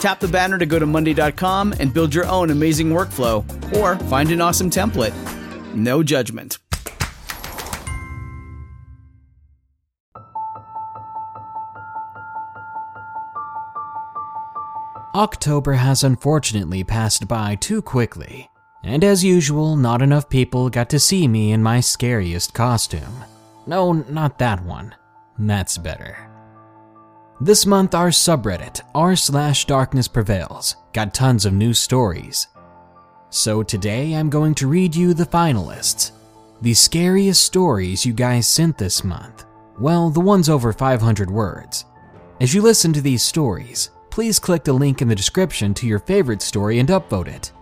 Tap the banner to go to Monday.com and build your own amazing workflow, or find an awesome template. No judgment. October has unfortunately passed by too quickly, and as usual, not enough people got to see me in my scariest costume. No, not that one. That's better. This month, our subreddit, r slash darkness prevails, got tons of new stories. So today, I'm going to read you the finalists. The scariest stories you guys sent this month. Well, the ones over 500 words. As you listen to these stories, please click the link in the description to your favorite story and upvote it.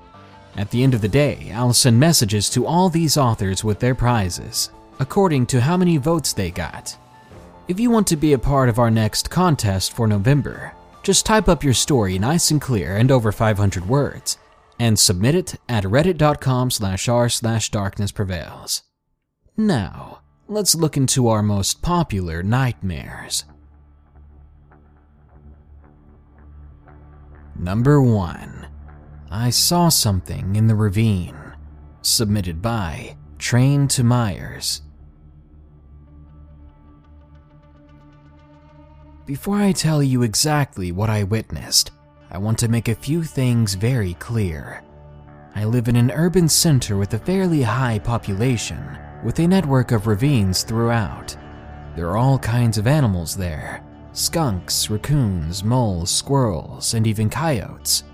At the end of the day, I'll send messages to all these authors with their prizes, according to how many votes they got. If you want to be a part of our next contest for November, just type up your story nice and clear and over 500 words, and submit it at reddit.com slash r slash darkness prevails. Now, let's look into our most popular nightmares. Number 1. I saw something in the ravine. Submitted by Train to Myers. Before I tell you exactly what I witnessed, I want to make a few things very clear. I live in an urban center with a fairly high population, with a network of ravines throughout. There are all kinds of animals there skunks, raccoons, moles, squirrels, and even coyotes.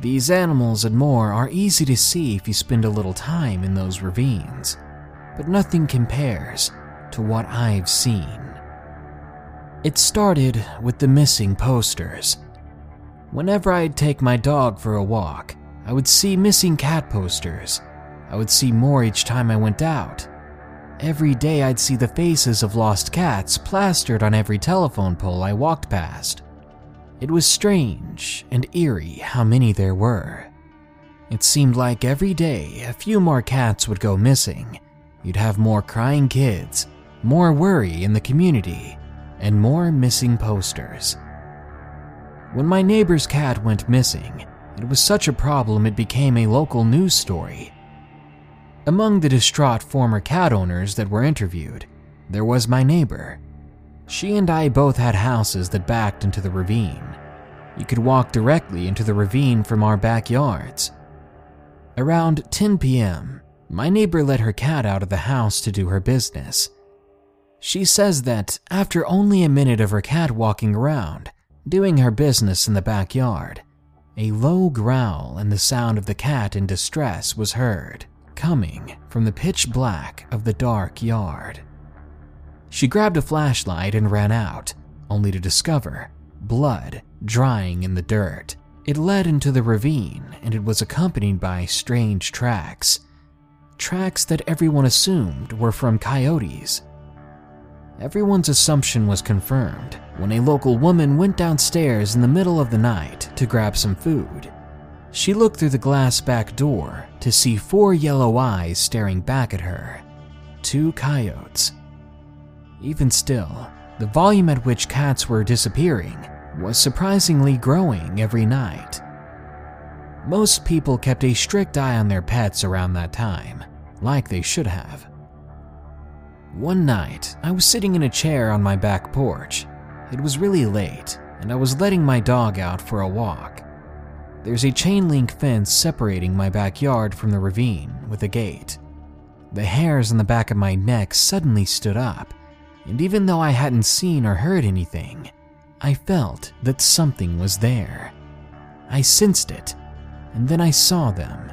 These animals and more are easy to see if you spend a little time in those ravines, but nothing compares to what I've seen. It started with the missing posters. Whenever I'd take my dog for a walk, I would see missing cat posters. I would see more each time I went out. Every day I'd see the faces of lost cats plastered on every telephone pole I walked past. It was strange and eerie how many there were. It seemed like every day a few more cats would go missing. You'd have more crying kids, more worry in the community, and more missing posters. When my neighbor's cat went missing, it was such a problem it became a local news story. Among the distraught former cat owners that were interviewed, there was my neighbor. She and I both had houses that backed into the ravine. You could walk directly into the ravine from our backyards. Around 10 p.m., my neighbor let her cat out of the house to do her business. She says that after only a minute of her cat walking around, doing her business in the backyard, a low growl and the sound of the cat in distress was heard, coming from the pitch black of the dark yard. She grabbed a flashlight and ran out, only to discover blood drying in the dirt. It led into the ravine and it was accompanied by strange tracks. Tracks that everyone assumed were from coyotes. Everyone's assumption was confirmed when a local woman went downstairs in the middle of the night to grab some food. She looked through the glass back door to see four yellow eyes staring back at her. Two coyotes. Even still, the volume at which cats were disappearing was surprisingly growing every night. Most people kept a strict eye on their pets around that time, like they should have. One night, I was sitting in a chair on my back porch. It was really late, and I was letting my dog out for a walk. There's a chain link fence separating my backyard from the ravine with a gate. The hairs on the back of my neck suddenly stood up, and even though I hadn't seen or heard anything, I felt that something was there. I sensed it, and then I saw them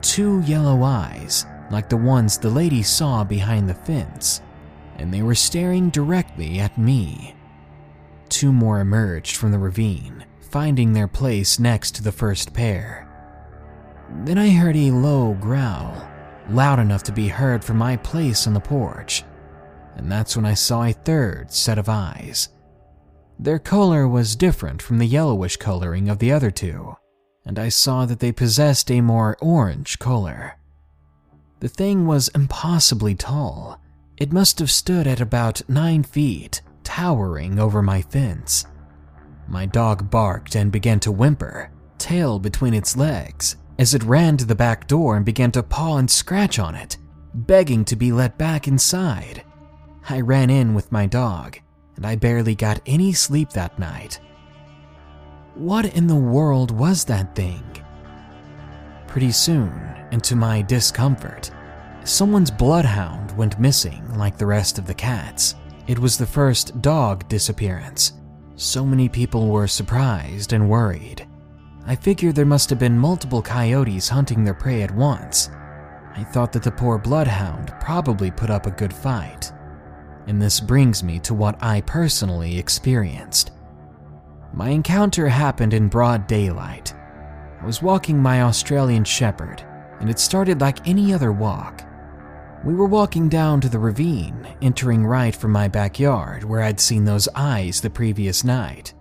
two yellow eyes, like the ones the lady saw behind the fence, and they were staring directly at me. Two more emerged from the ravine, finding their place next to the first pair. Then I heard a low growl, loud enough to be heard from my place on the porch, and that's when I saw a third set of eyes. Their color was different from the yellowish coloring of the other two, and I saw that they possessed a more orange color. The thing was impossibly tall. It must have stood at about nine feet, towering over my fence. My dog barked and began to whimper, tail between its legs, as it ran to the back door and began to paw and scratch on it, begging to be let back inside. I ran in with my dog, and I barely got any sleep that night. What in the world was that thing? Pretty soon, and to my discomfort, someone's bloodhound went missing like the rest of the cats. It was the first dog disappearance. So many people were surprised and worried. I figured there must have been multiple coyotes hunting their prey at once. I thought that the poor bloodhound probably put up a good fight. And this brings me to what I personally experienced. My encounter happened in broad daylight. I was walking my Australian Shepherd, and it started like any other walk. We were walking down to the ravine, entering right from my backyard where I'd seen those eyes the previous night.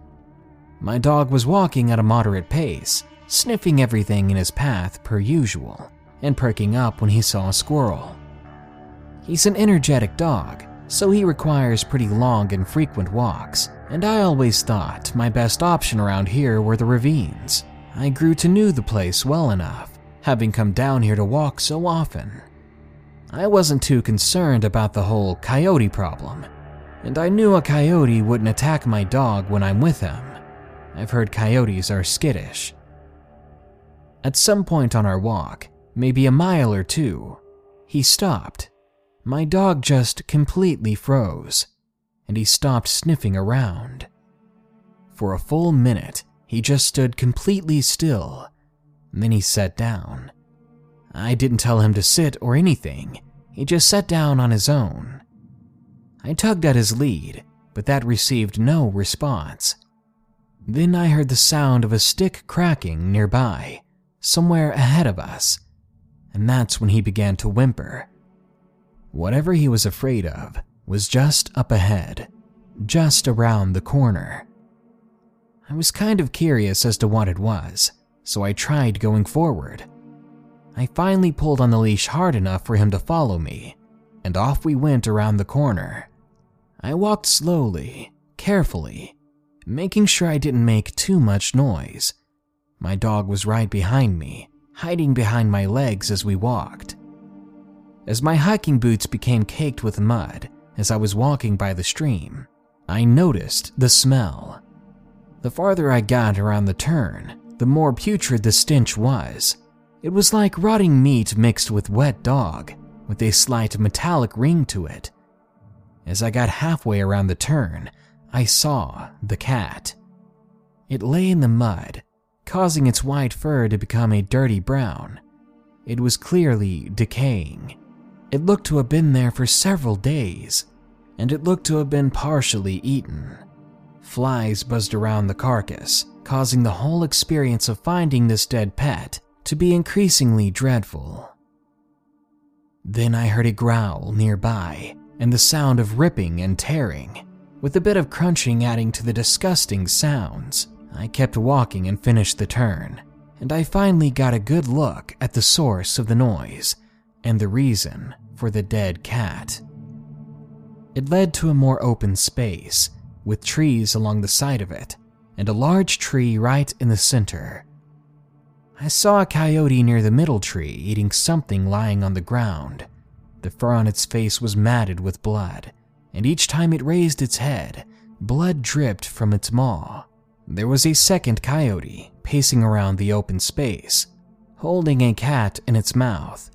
My dog was walking at a moderate pace, sniffing everything in his path per usual, and perking up when he saw a squirrel. He's an energetic dog, so he requires pretty long and frequent walks, and I always thought my best option around here were the ravines. I grew to know the place well enough, having come down here to walk so often. I wasn't too concerned about the whole coyote problem, and I knew a coyote wouldn't attack my dog when I'm with him. I've heard coyotes are skittish. At some point on our walk, maybe a mile or two, he stopped. My dog just completely froze, and he stopped sniffing around. For a full minute, he just stood completely still. Then he sat down. I didn't tell him to sit or anything, he just sat down on his own. I tugged at his lead, but that received no response. Then I heard the sound of a stick cracking nearby, somewhere ahead of us, and that's when he began to whimper. Whatever he was afraid of was just up ahead, just around the corner. I was kind of curious as to what it was, so I tried going forward. I finally pulled on the leash hard enough for him to follow me, and off we went around the corner. I walked slowly, carefully, making sure I didn't make too much noise. My dog was right behind me, hiding behind my legs as we walked. As my hiking boots became caked with mud as I was walking by the stream, I noticed the smell. The farther I got around the turn, the more putrid the stench was. It was like rotting meat mixed with wet dog, with a slight metallic ring to it. As I got halfway around the turn, I saw the cat. It lay in the mud, causing its white fur to become a dirty brown. It was clearly decaying. It looked to have been there for several days, and it looked to have been partially eaten. Flies buzzed around the carcass, causing the whole experience of finding this dead pet to be increasingly dreadful. Then I heard a growl nearby and the sound of ripping and tearing, with a bit of crunching adding to the disgusting sounds. I kept walking and finished the turn, and I finally got a good look at the source of the noise and the reason for the dead cat. It led to a more open space, with trees along the side of it, and a large tree right in the center. I saw a coyote near the middle tree eating something lying on the ground. The fur on its face was matted with blood, and each time it raised its head, blood dripped from its maw. There was a second coyote pacing around the open space, holding a cat in its mouth.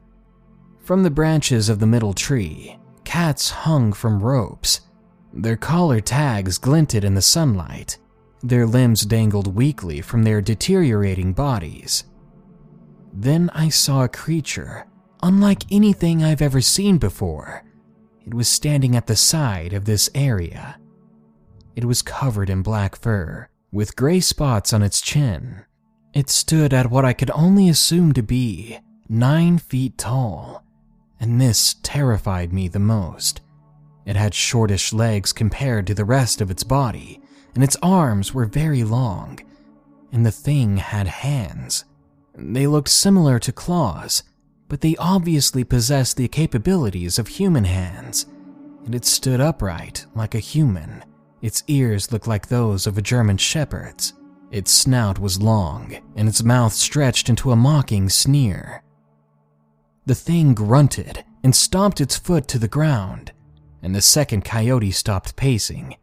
From the branches of the middle tree, cats hung from ropes. Their collar tags glinted in the sunlight. Their limbs dangled weakly from their deteriorating bodies. Then I saw a creature unlike anything I've ever seen before. It was standing at the side of this area. It was covered in black fur, with gray spots on its chin. It stood at what I could only assume to be nine feet tall, and this terrified me the most. It had shortish legs compared to the rest of its body, and its arms were very long, and the thing had hands. They looked similar to claws, but they obviously possessed the capabilities of human hands, and it stood upright like a human. Its ears looked like those of a German shepherd's. Its snout was long, and its mouth stretched into a mocking sneer. The thing grunted and stomped its foot to the ground, and the second coyote stopped pacing.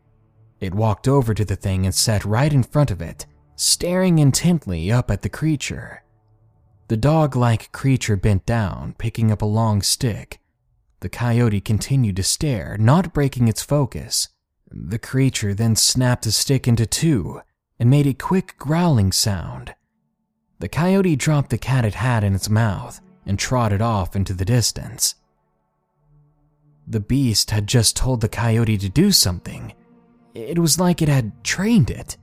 It walked over to the thing and sat right in front of it, staring intently up at the creature. The dog like creature bent down, picking up a long stick. The coyote continued to stare, not breaking its focus. The creature then snapped the stick into two and made a quick growling sound. The coyote dropped the cat it had in its mouth and trotted off into the distance. The beast had just told the coyote to do something. It was like it had trained it.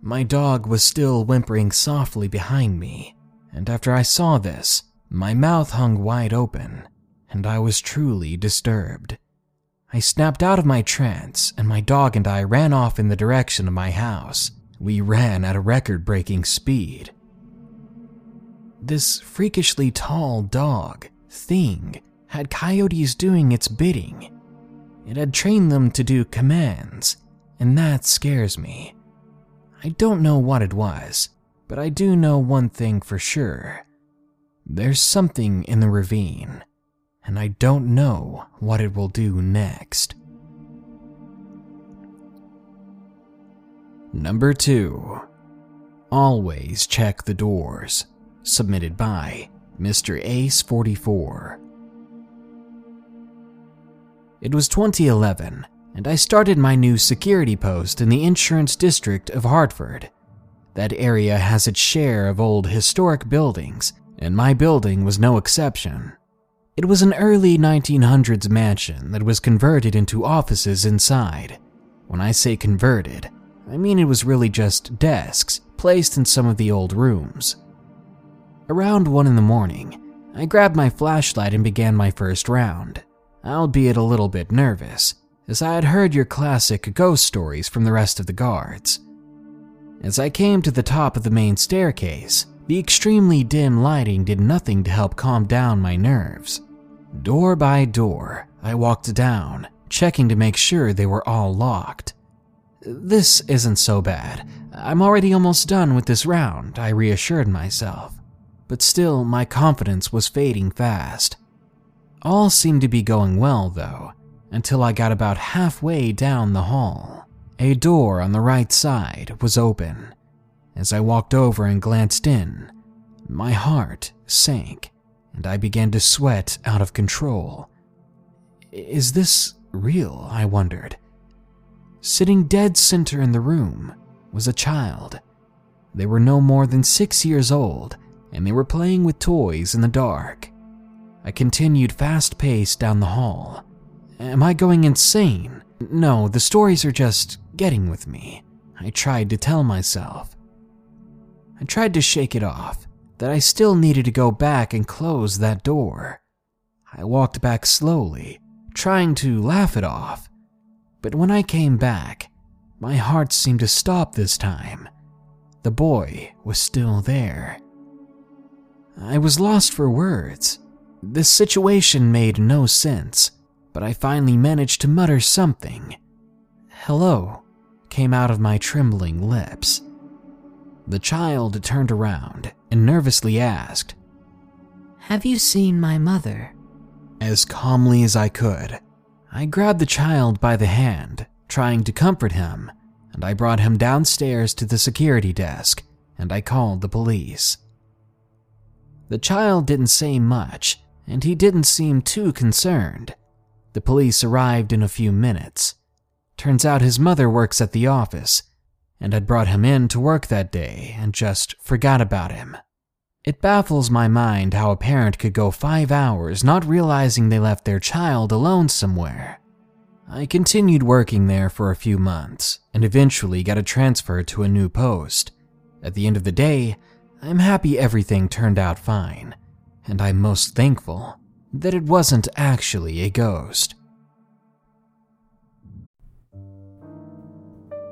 My dog was still whimpering softly behind me, and after I saw this, my mouth hung wide open, and I was truly disturbed. I snapped out of my trance, and my dog and I ran off in the direction of my house. We ran at a record breaking speed. This freakishly tall dog, thing, had coyotes doing its bidding. It had trained them to do commands, and that scares me. I don't know what it was, but I do know one thing for sure. There's something in the ravine, and I don't know what it will do next. Number 2. Always check the doors. Submitted by Mr. Ace44. It was 2011, and I started my new security post in the insurance district of Hartford. That area has its share of old historic buildings, and my building was no exception. It was an early 1900s mansion that was converted into offices inside. When I say converted, I mean it was really just desks placed in some of the old rooms. Around 1 in the morning, I grabbed my flashlight and began my first round, albeit a little bit nervous, as I had heard your classic ghost stories from the rest of the guards. As I came to the top of the main staircase, the extremely dim lighting did nothing to help calm down my nerves. Door by door, I walked down, checking to make sure they were all locked. This isn't so bad. I'm already almost done with this round, I reassured myself. But still, my confidence was fading fast. All seemed to be going well, though, until I got about halfway down the hall. A door on the right side was open. As I walked over and glanced in, my heart sank and I began to sweat out of control. Is this real? I wondered. Sitting dead center in the room was a child. They were no more than six years old and they were playing with toys in the dark. I continued fast paced down the hall. Am I going insane? No, the stories are just getting with me, I tried to tell myself. I tried to shake it off, that I still needed to go back and close that door. I walked back slowly, trying to laugh it off. But when I came back, my heart seemed to stop this time. The boy was still there. I was lost for words. This situation made no sense, but I finally managed to mutter something. Hello came out of my trembling lips. The child turned around and nervously asked, Have you seen my mother? As calmly as I could, I grabbed the child by the hand, trying to comfort him, and I brought him downstairs to the security desk and I called the police. The child didn't say much, and he didn't seem too concerned. The police arrived in a few minutes. Turns out his mother works at the office and had brought him in to work that day and just forgot about him. It baffles my mind how a parent could go five hours not realizing they left their child alone somewhere. I continued working there for a few months and eventually got a transfer to a new post. At the end of the day, I'm happy everything turned out fine, and I'm most thankful that it wasn't actually a ghost.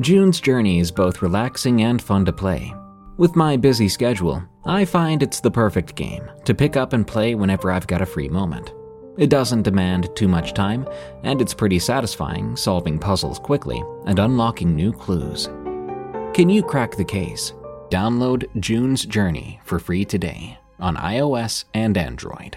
June's Journey is both relaxing and fun to play, with my busy schedule, I find it's the perfect game to pick up and play whenever I've got a free moment. It doesn't demand too much time, and it's pretty satisfying solving puzzles quickly and unlocking new clues. Can you crack the case? Download June's Journey for free today on iOS and Android.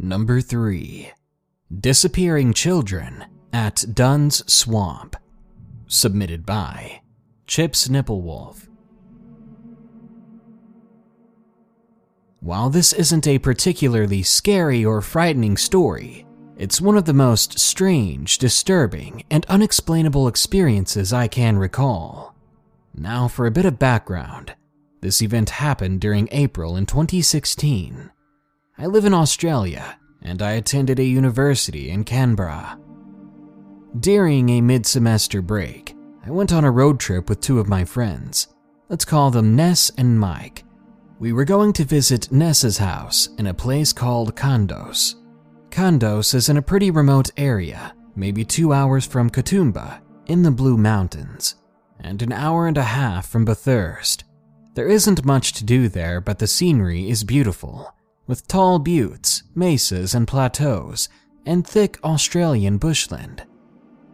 Number 3 Disappearing Children at Dunn's Swamp. Submitted by Chips Nipplewolf. While this isn't a particularly scary or frightening story, it's one of the most strange, disturbing, and unexplainable experiences I can recall. Now, for a bit of background, this event happened during April in 2016 I live in Australia, and I attended a university in Canberra. During a mid semester break, I went on a road trip with two of my friends. Let's call them Ness and Mike. We were going to visit Ness's house in a place called Kandos. Kandos is in a pretty remote area, maybe two hours from Katoomba, in the Blue Mountains, and an hour and a half from Bathurst. There isn't much to do there, but the scenery is beautiful with tall buttes, mesas, and plateaus, and thick Australian bushland.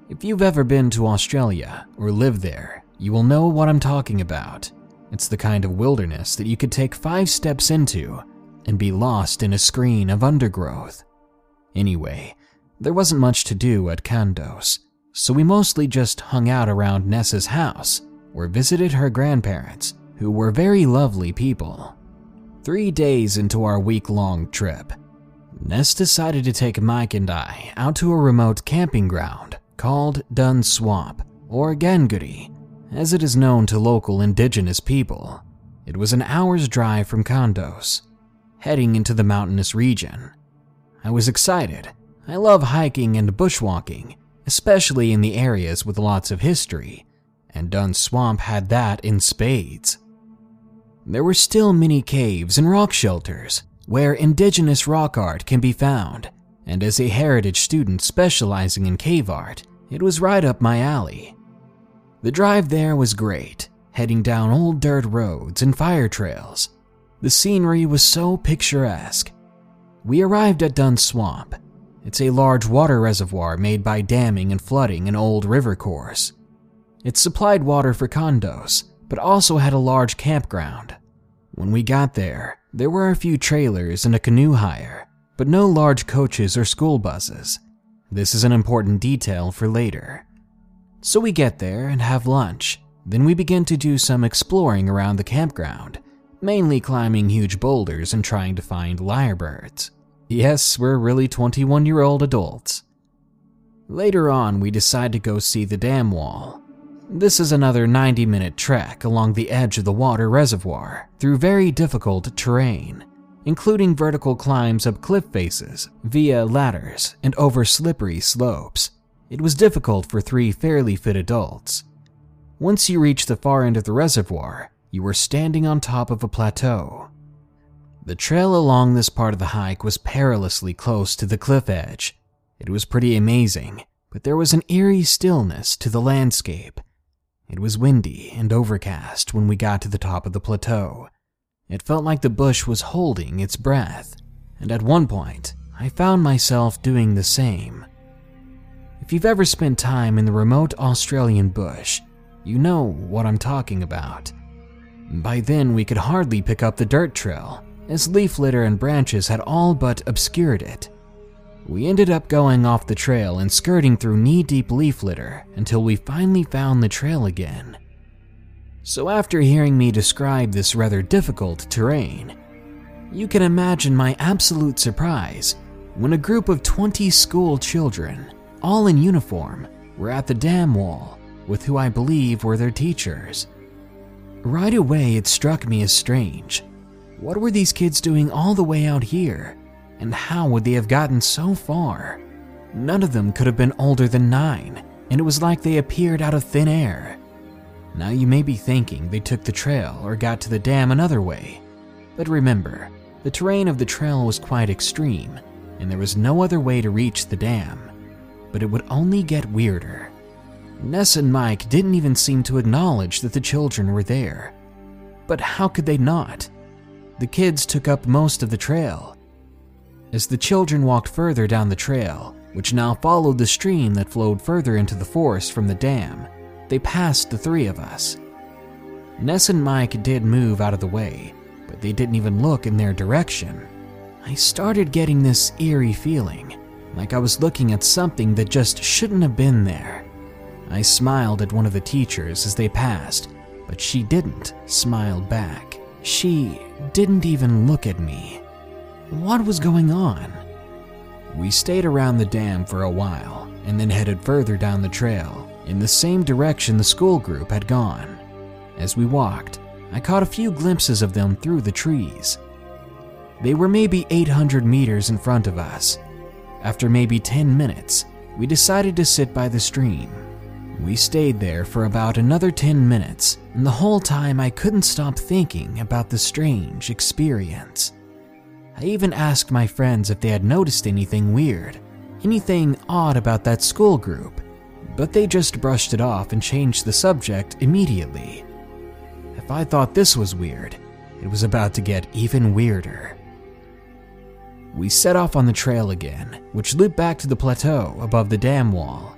If you've ever been to Australia or lived there, you will know what I'm talking about. It's the kind of wilderness that you could take five steps into and be lost in a screen of undergrowth. Anyway, there wasn't much to do at Kandos, so we mostly just hung out around Ness's house or visited her grandparents, who were very lovely people. Three days into our week long trip, Ness decided to take Mike and I out to a remote camping ground called Dunn Swamp, or Ganguddy, as it is known to local indigenous people. It was an hour's drive from Kandos, heading into the mountainous region. I was excited. I love hiking and bushwalking, especially in the areas with lots of history, and Dunn Swamp had that in spades. There were still many caves and rock shelters where indigenous rock art can be found, and as a heritage student specializing in cave art, it was right up my alley. The drive there was great, heading down old dirt roads and fire trails. The scenery was so picturesque. We arrived at Dunn Swamp. It's a large water reservoir made by damming and flooding an old river course. It supplied water for Kandos, but also had a large campground. When we got there, there were a few trailers and a canoe hire, but no large coaches or school buses. This is an important detail for later. So we get there and have lunch. Then we begin to do some exploring around the campground, mainly climbing huge boulders and trying to find lyrebirds. Yes, we're really 21 year old adults. Later on, we decide to go see the dam wall. This is another 90 minute trek along the edge of the water reservoir through very difficult terrain, including vertical climbs up cliff faces via ladders and over slippery slopes. It was difficult for three fairly fit adults. Once you reached the far end of the reservoir, you were standing on top of a plateau. The trail along this part of the hike was perilously close to the cliff edge. It was pretty amazing, but there was an eerie stillness to the landscape it was windy and overcast when we got to the top of the plateau. It felt like the bush was holding its breath, and at one point, I found myself doing the same. If you've ever spent time in the remote Australian bush, you know what I'm talking about. By then, we could hardly pick up the dirt trail, as leaf litter and branches had all but obscured it. We ended up going off the trail and skirting through knee deep leaf litter until we finally found the trail again. So, after hearing me describe this rather difficult terrain, you can imagine my absolute surprise when a group of 20 school children, all in uniform, were at the dam wall with who I believe were their teachers. Right away, it struck me as strange. What were these kids doing all the way out here? And how would they have gotten so far? None of them could have been older than nine, and it was like they appeared out of thin air. Now you may be thinking they took the trail or got to the dam another way, but remember, the terrain of the trail was quite extreme, and there was no other way to reach the dam. But it would only get weirder. Ness and Mike didn't even seem to acknowledge that the children were there. But how could they not? The kids took up most of the trail, as the children walked further down the trail, which now followed the stream that flowed further into the forest from the dam, they passed the three of us. Ness and Mike did move out of the way, but they didn't even look in their direction. I started getting this eerie feeling, like I was looking at something that just shouldn't have been there. I smiled at one of the teachers as they passed, but she didn't smile back. She didn't even look at me. What was going on? We stayed around the dam for a while and then headed further down the trail in the same direction the school group had gone. As we walked, I caught a few glimpses of them through the trees. They were maybe 800 meters in front of us. After maybe 10 minutes, we decided to sit by the stream. We stayed there for about another 10 minutes, and the whole time I couldn't stop thinking about the strange experience. I even asked my friends if they had noticed anything weird, anything odd about that school group, but they just brushed it off and changed the subject immediately. If I thought this was weird, it was about to get even weirder. We set off on the trail again, which looped back to the plateau above the dam wall.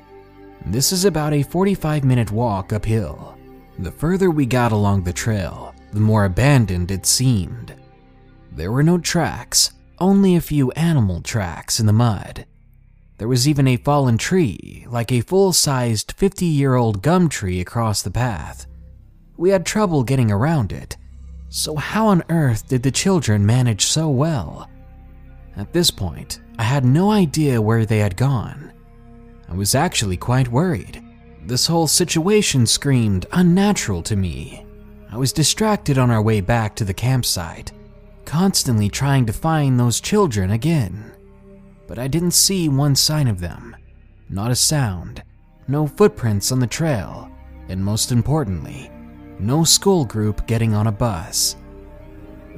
This is about a 45 minute walk uphill. The further we got along the trail, the more abandoned it seemed. There were no tracks, only a few animal tracks in the mud. There was even a fallen tree, like a full sized 50 year old gum tree across the path. We had trouble getting around it, so how on earth did the children manage so well? At this point, I had no idea where they had gone. I was actually quite worried. This whole situation screamed unnatural to me. I was distracted on our way back to the campsite, constantly trying to find those children again. But I didn't see one sign of them. Not a sound, no footprints on the trail, and most importantly, no school group getting on a bus.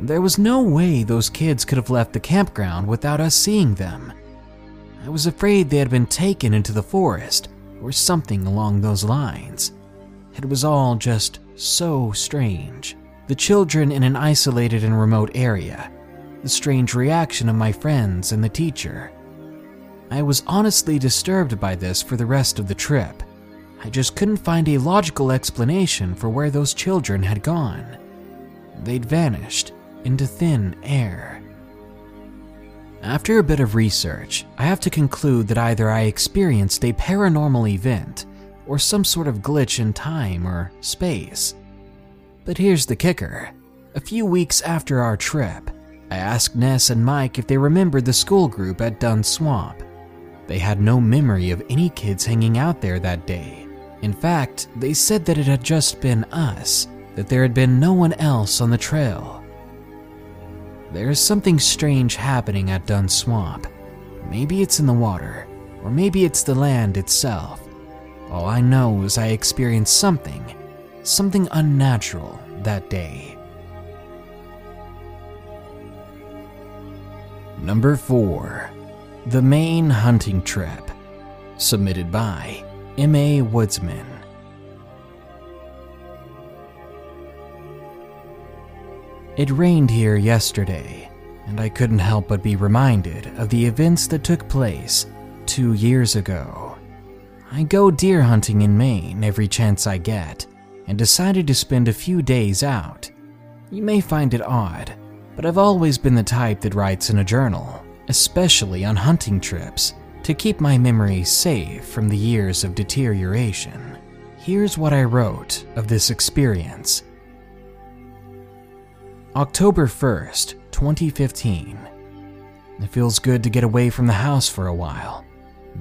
There was no way those kids could have left the campground without us seeing them. I was afraid they had been taken into the forest or something along those lines. It was all just so strange. The children in an isolated and remote area, the strange reaction of my friends and the teacher. I was honestly disturbed by this for the rest of the trip. I just couldn't find a logical explanation for where those children had gone. They'd vanished into thin air. After a bit of research, I have to conclude that either I experienced a paranormal event or some sort of glitch in time or space. But here's the kicker. A few weeks after our trip, I asked Ness and Mike if they remembered the school group at Dunn Swamp. They had no memory of any kids hanging out there that day. In fact, they said that it had just been us, that there had been no one else on the trail. There is something strange happening at Dunn Swamp. Maybe it's in the water, or maybe it's the land itself. All I know is I experienced something, something unnatural that day. Number 4. The Maine Hunting Trip. Submitted by M.A. Woodsman. It rained here yesterday, and I couldn't help but be reminded of the events that took place two years ago. I go deer hunting in Maine every chance I get, and decided to spend a few days out. You may find it odd, but I've always been the type that writes in a journal, especially on hunting trips, to keep my memory safe from the years of deterioration. Here's what I wrote of this experience October 1st, 2015. It feels good to get away from the house for a while.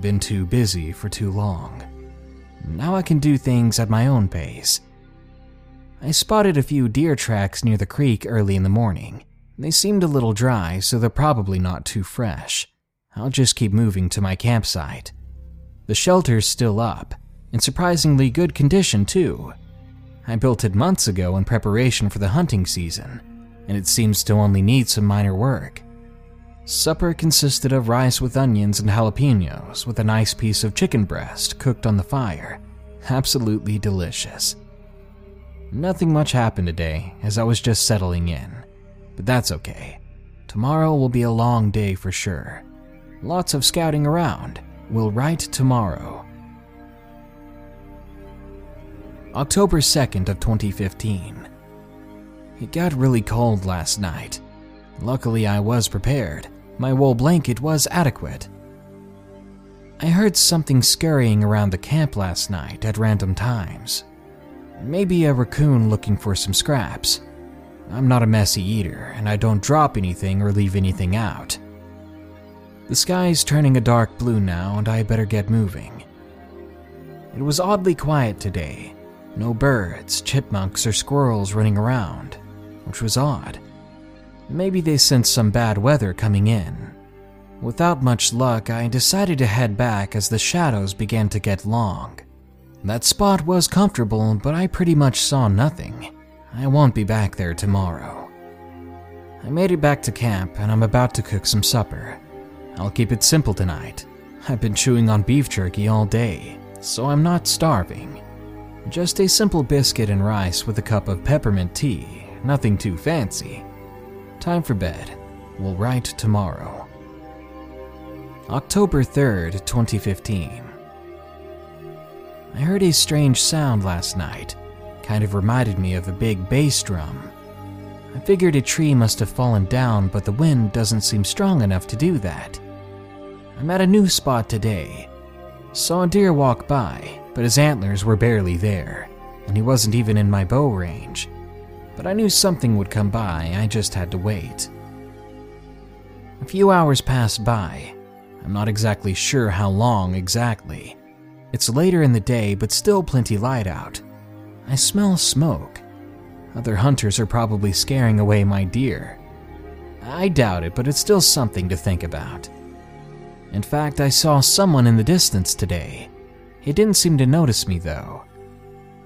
Been too busy for too long. Now I can do things at my own pace. I spotted a few deer tracks near the creek early in the morning. They seemed a little dry, so they're probably not too fresh. I'll just keep moving to my campsite. The shelter's still up, in surprisingly good condition, too. I built it months ago in preparation for the hunting season, and it seems to only need some minor work. Supper consisted of rice with onions and jalapenos, with a nice piece of chicken breast cooked on the fire. Absolutely delicious. Nothing much happened today, as I was just settling in. But that's okay. Tomorrow will be a long day for sure. Lots of scouting around. We'll write tomorrow. October 2nd of 2015. It got really cold last night. Luckily, I was prepared. My wool blanket was adequate. I heard something scurrying around the camp last night at random times. Maybe a raccoon looking for some scraps. I'm not a messy eater, and I don't drop anything or leave anything out. The sky's turning a dark blue now, and I better get moving. It was oddly quiet today. No birds, chipmunks, or squirrels running around, which was odd. Maybe they sensed some bad weather coming in. Without much luck, I decided to head back as the shadows began to get long. That spot was comfortable, but I pretty much saw nothing. I won't be back there tomorrow. I made it back to camp and I'm about to cook some supper. I'll keep it simple tonight. I've been chewing on beef jerky all day, so I'm not starving. Just a simple biscuit and rice with a cup of peppermint tea, nothing too fancy. Time for bed. We'll write tomorrow. October 3rd, 2015. I heard a strange sound last night. Kind of reminded me of a big bass drum. I figured a tree must have fallen down, but the wind doesn't seem strong enough to do that. I'm at a new spot today. Saw a deer walk by, but his antlers were barely there, and he wasn't even in my bow range. But I knew something would come by, I just had to wait. A few hours passed by. I'm not exactly sure how long exactly. It's later in the day, but still plenty light out. I smell smoke. Other hunters are probably scaring away my deer. I doubt it, but it's still something to think about. In fact, I saw someone in the distance today. He didn't seem to notice me, though.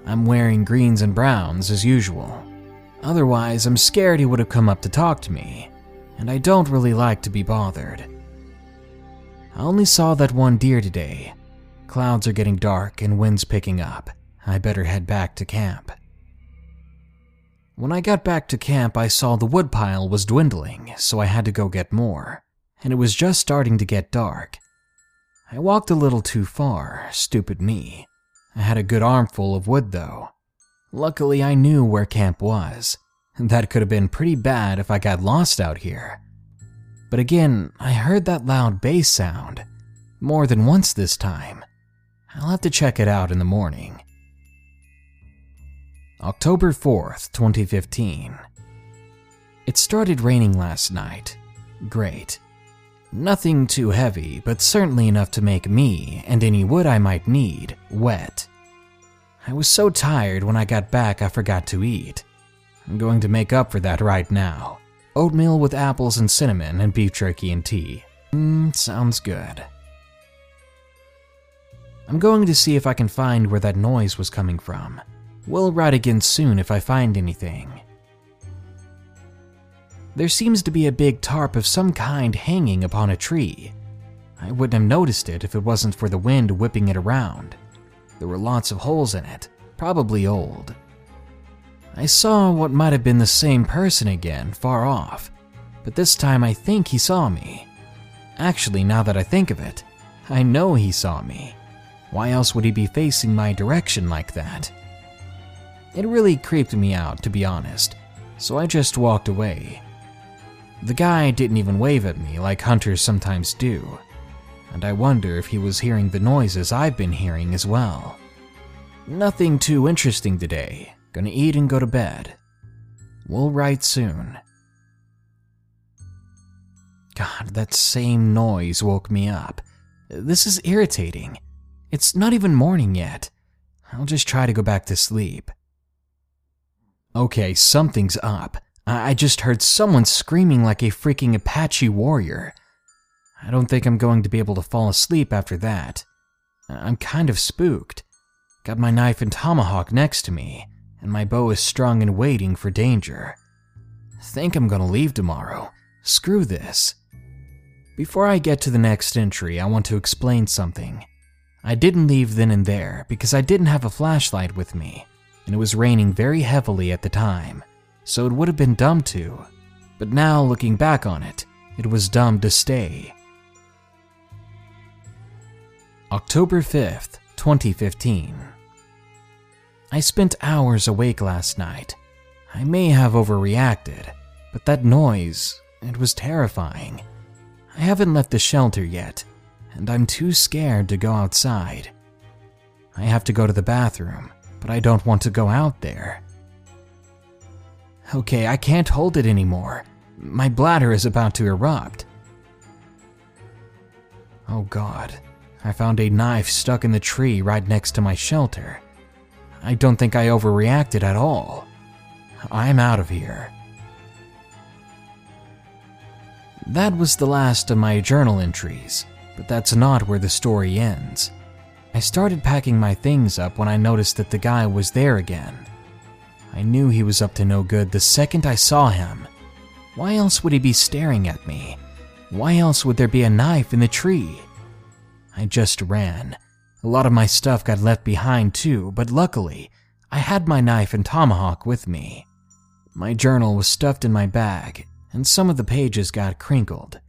I'm wearing greens and browns as usual. Otherwise, I'm scared he would have come up to talk to me, and I don't really like to be bothered. I only saw that one deer today. Clouds are getting dark and wind's picking up. I better head back to camp. When I got back to camp, I saw the woodpile was dwindling, so I had to go get more, and it was just starting to get dark. I walked a little too far, stupid me. I had a good armful of wood, though. Luckily, I knew where camp was. That could have been pretty bad if I got lost out here. But again, I heard that loud bass sound. More than once this time. I'll have to check it out in the morning. October 4th, 2015. It started raining last night. Great. Nothing too heavy, but certainly enough to make me, and any wood I might need, wet. I was so tired when I got back I forgot to eat. I'm going to make up for that right now. Oatmeal with apples and cinnamon and beef jerky and tea. Mmm, sounds good. I'm going to see if I can find where that noise was coming from. We'll ride again soon if I find anything. There seems to be a big tarp of some kind hanging upon a tree. I wouldn't have noticed it if it wasn't for the wind whipping it around. There were lots of holes in it, probably old. I saw what might have been the same person again, far off, but this time I think he saw me. Actually, now that I think of it, I know he saw me. Why else would he be facing my direction like that? It really creeped me out, to be honest, so I just walked away. The guy didn't even wave at me like hunters sometimes do, and I wonder if he was hearing the noises I've been hearing as well. Nothing too interesting today. Gonna eat and go to bed. We'll write soon. God, that same noise woke me up. This is irritating. It's not even morning yet. I'll just try to go back to sleep. Okay, something's up. I just heard someone screaming like a freaking Apache warrior. I don't think I'm going to be able to fall asleep after that. I'm kind of spooked. Got my knife and tomahawk next to me, and my bow is strung and waiting for danger. Think I'm gonna leave tomorrow. Screw this. Before I get to the next entry, I want to explain something. I didn't leave then and there because I didn't have a flashlight with me and it was raining very heavily at the time, so it would have been dumb to. But now, looking back on it, it was dumb to stay. October 5th, 2015. I spent hours awake last night. I may have overreacted, but that noise, it was terrifying. I haven't left the shelter yet, and I'm too scared to go outside. I have to go to the bathroom, but I don't want to go out there. Okay, I can't hold it anymore. My bladder is about to erupt. Oh god, I found a knife stuck in the tree right next to my shelter. I don't think I overreacted at all. I'm out of here. That was the last of my journal entries, but that's not where the story ends. I started packing my things up when I noticed that the guy was there again. I knew he was up to no good the second I saw him. Why else would he be staring at me? Why else would there be a knife in the tree? I just ran. A lot of my stuff got left behind too, but luckily, I had my knife and tomahawk with me. My journal was stuffed in my bag, and some of the pages got crinkled.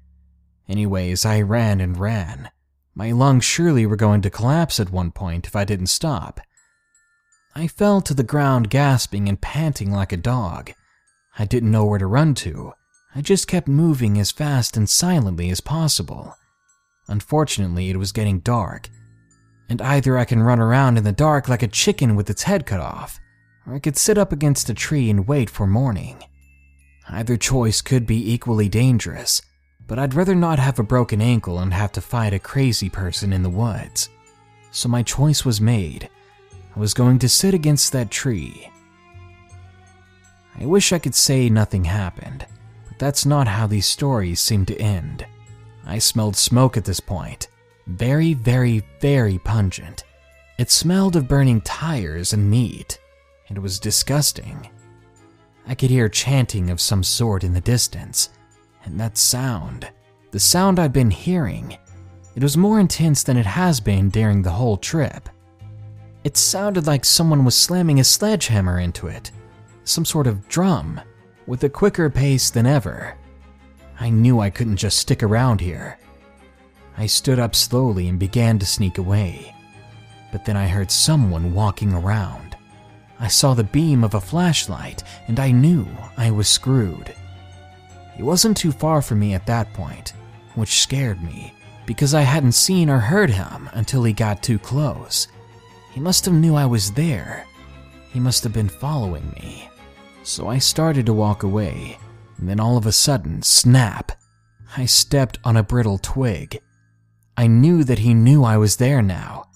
Anyways, I ran and ran. My lungs surely were going to collapse at one point if I didn't stop. I fell to the ground gasping and panting like a dog. I didn't know where to run to. I just kept moving as fast and silently as possible. Unfortunately, it was getting dark, and either I can run around in the dark like a chicken with its head cut off, or I could sit up against a tree and wait for morning. Either choice could be equally dangerous, but I'd rather not have a broken ankle and have to fight a crazy person in the woods. So my choice was made. I was going to sit against that tree. I wish I could say nothing happened, but that's not how these stories seem to end. I smelled smoke at this point. Very, very, very pungent. It smelled of burning tires and meat. It was disgusting. I could hear chanting of some sort in the distance, and that sound, the sound I'd been hearing, it was more intense than it has been during the whole trip. It sounded like someone was slamming a sledgehammer into it, some sort of drum, with a quicker pace than ever. I knew I couldn't just stick around here. I stood up slowly and began to sneak away. But then I heard someone walking around. I saw the beam of a flashlight and I knew I was screwed. He wasn't too far from me at that point, which scared me because I hadn't seen or heard him until he got too close. He must have knew I was there. He must have been following me. So I started to walk away, and then all of a sudden, snap! I stepped on a brittle twig. I knew that he knew I was there now,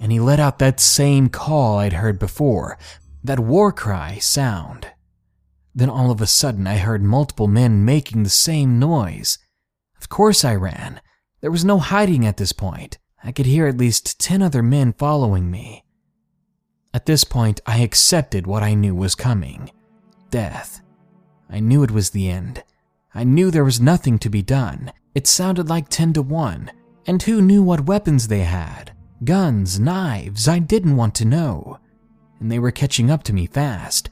and he let out that same call I'd heard before, that war cry sound. Then all of a sudden, I heard multiple men making the same noise. Of course, I ran. There was no hiding at this point. I could hear at least 10 other men following me. At this point, I accepted what I knew was coming death. I knew it was the end. I knew there was nothing to be done. It sounded like 10 to 1. And who knew what weapons they had? Guns, knives, I didn't want to know. And they were catching up to me fast.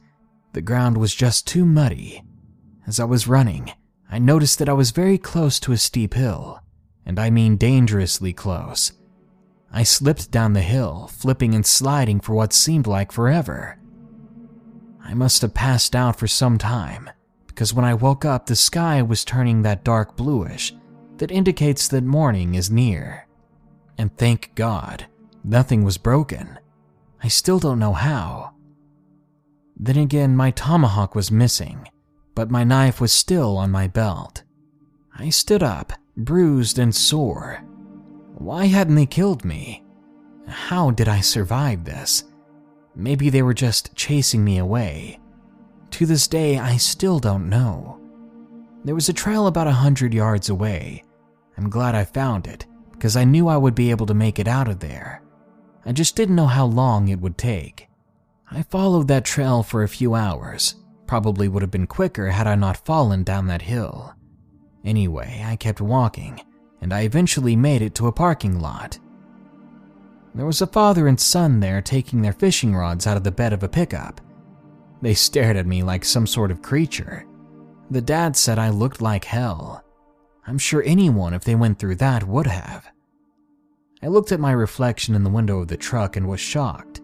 The ground was just too muddy. As I was running, I noticed that I was very close to a steep hill, and I mean dangerously close. I slipped down the hill, flipping and sliding for what seemed like forever. I must have passed out for some time, because when I woke up, the sky was turning that dark bluish that indicates that morning is near. And thank God, nothing was broken. I still don't know how. Then again, my tomahawk was missing, but my knife was still on my belt. I stood up, bruised and sore. Why hadn't they killed me? How did I survive this? Maybe they were just chasing me away. To this day, I still don't know. There was a trail about a hundred yards away. I'm glad I found it, because I knew I would be able to make it out of there. I just didn't know how long it would take. I followed that trail for a few hours. Probably would have been quicker had I not fallen down that hill. Anyway, I kept walking, and I eventually made it to a parking lot. There was a father and son there taking their fishing rods out of the bed of a pickup. They stared at me like some sort of creature. The dad said I looked like hell. I'm sure anyone, if they went through that, would have. I looked at my reflection in the window of the truck and was shocked.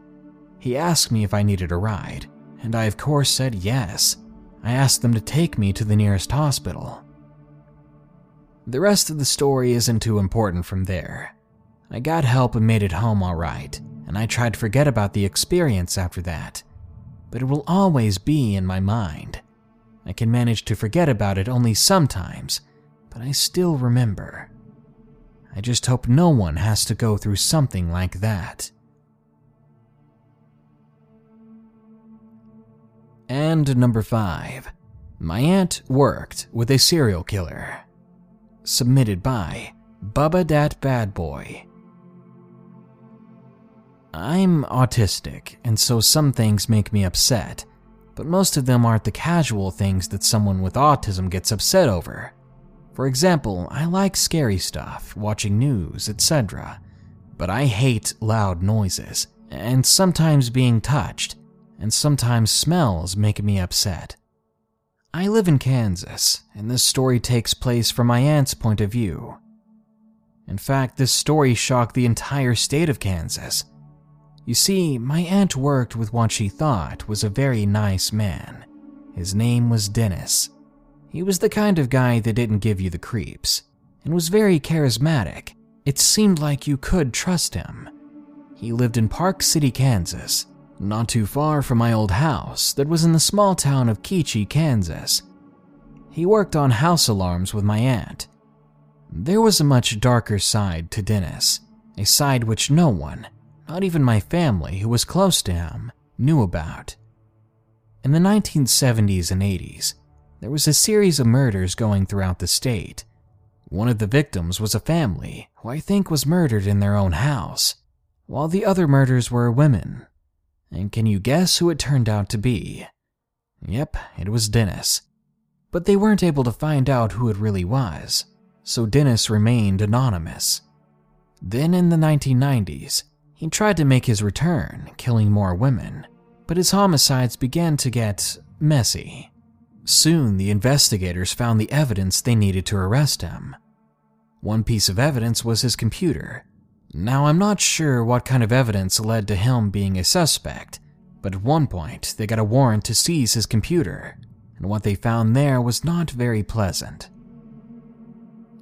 He asked me if I needed a ride, and I, of course, said yes. I asked them to take me to the nearest hospital. The rest of the story isn't too important from there. I got help and made it home alright, and I tried to forget about the experience after that. But it will always be in my mind. I can manage to forget about it only sometimes, but I still remember. I just hope no one has to go through something like that. And number 5. My aunt worked with a serial killer. Submitted by Bubba Dat Bad Boy. I'm autistic, and so some things make me upset, but most of them aren't the casual things that someone with autism gets upset over. For example, I like scary stuff, watching news, etc., but I hate loud noises, and sometimes being touched, and sometimes smells make me upset. I live in Kansas, and this story takes place from my aunt's point of view. In fact, this story shocked the entire state of Kansas. You see, my aunt worked with what she thought was a very nice man. His name was Dennis. He was the kind of guy that didn't give you the creeps and was very charismatic. It seemed like you could trust him. He lived in Park City, Kansas, not too far from my old house that was in the small town of Kechi, Kansas. He worked on house alarms with my aunt. There was a much darker side to Dennis, a side which no one, not even my family who was close to him, knew about. In the 1970s and 80s, there was a series of murders going throughout the state. One of the victims was a family who I think was murdered in their own house, while the other murders were women. And can you guess who it turned out to be? Yep, it was Dennis. But they weren't able to find out who it really was, so Dennis remained anonymous. Then in the 1990s, he tried to make his return, killing more women, but his homicides began to get messy. Soon, the investigators found the evidence they needed to arrest him. One piece of evidence was his computer. Now, I'm not sure what kind of evidence led to him being a suspect, but at one point, they got a warrant to seize his computer, and what they found there was not very pleasant.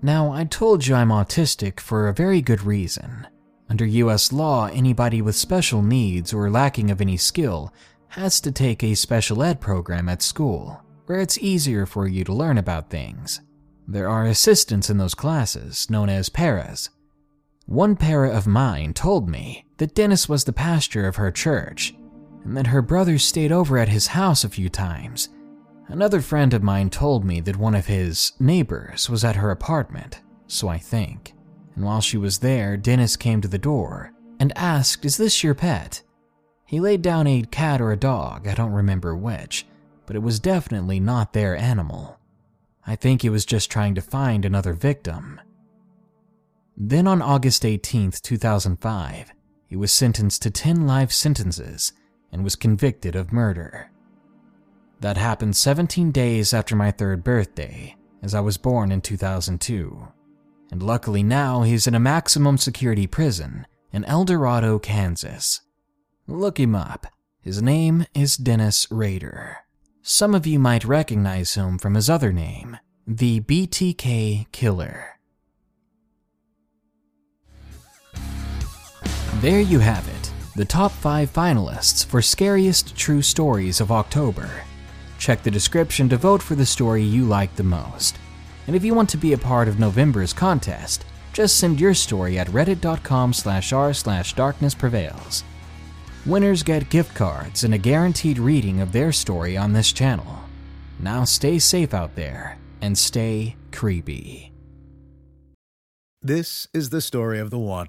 Now, I told you I'm autistic for a very good reason. Under US law, anybody with special needs or lacking of any skill has to take a special ed program at school where it's easier for you to learn about things. There are assistants in those classes, known as paras. One para of mine told me that Dennis was the pastor of her church, and that her brother stayed over at his house a few times. Another friend of mine told me that one of his neighbors was at her apartment, so I think. And while she was there, Dennis came to the door and asked, Is this your pet? He laid down a cat or a dog, I don't remember which, but it was definitely not their animal. I think he was just trying to find another victim. Then on August 18, 2005, he was sentenced to 10 life sentences and was convicted of murder. That happened 17 days after my third birthday, as I was born in 2002. And luckily now he's in a maximum security prison in El Dorado, Kansas. Look him up. His name is Dennis Rader. Some of you might recognize him from his other name, the BTK Killer. There you have it, the top 5 finalists for Scariest True Stories of October. Check the description to vote for the story you like the most. And if you want to be a part of November's contest, just send your story at reddit.com slash r slash darkness prevails. Winners get gift cards and a guaranteed reading of their story on this channel. Now stay safe out there and stay creepy. This is the story of the one.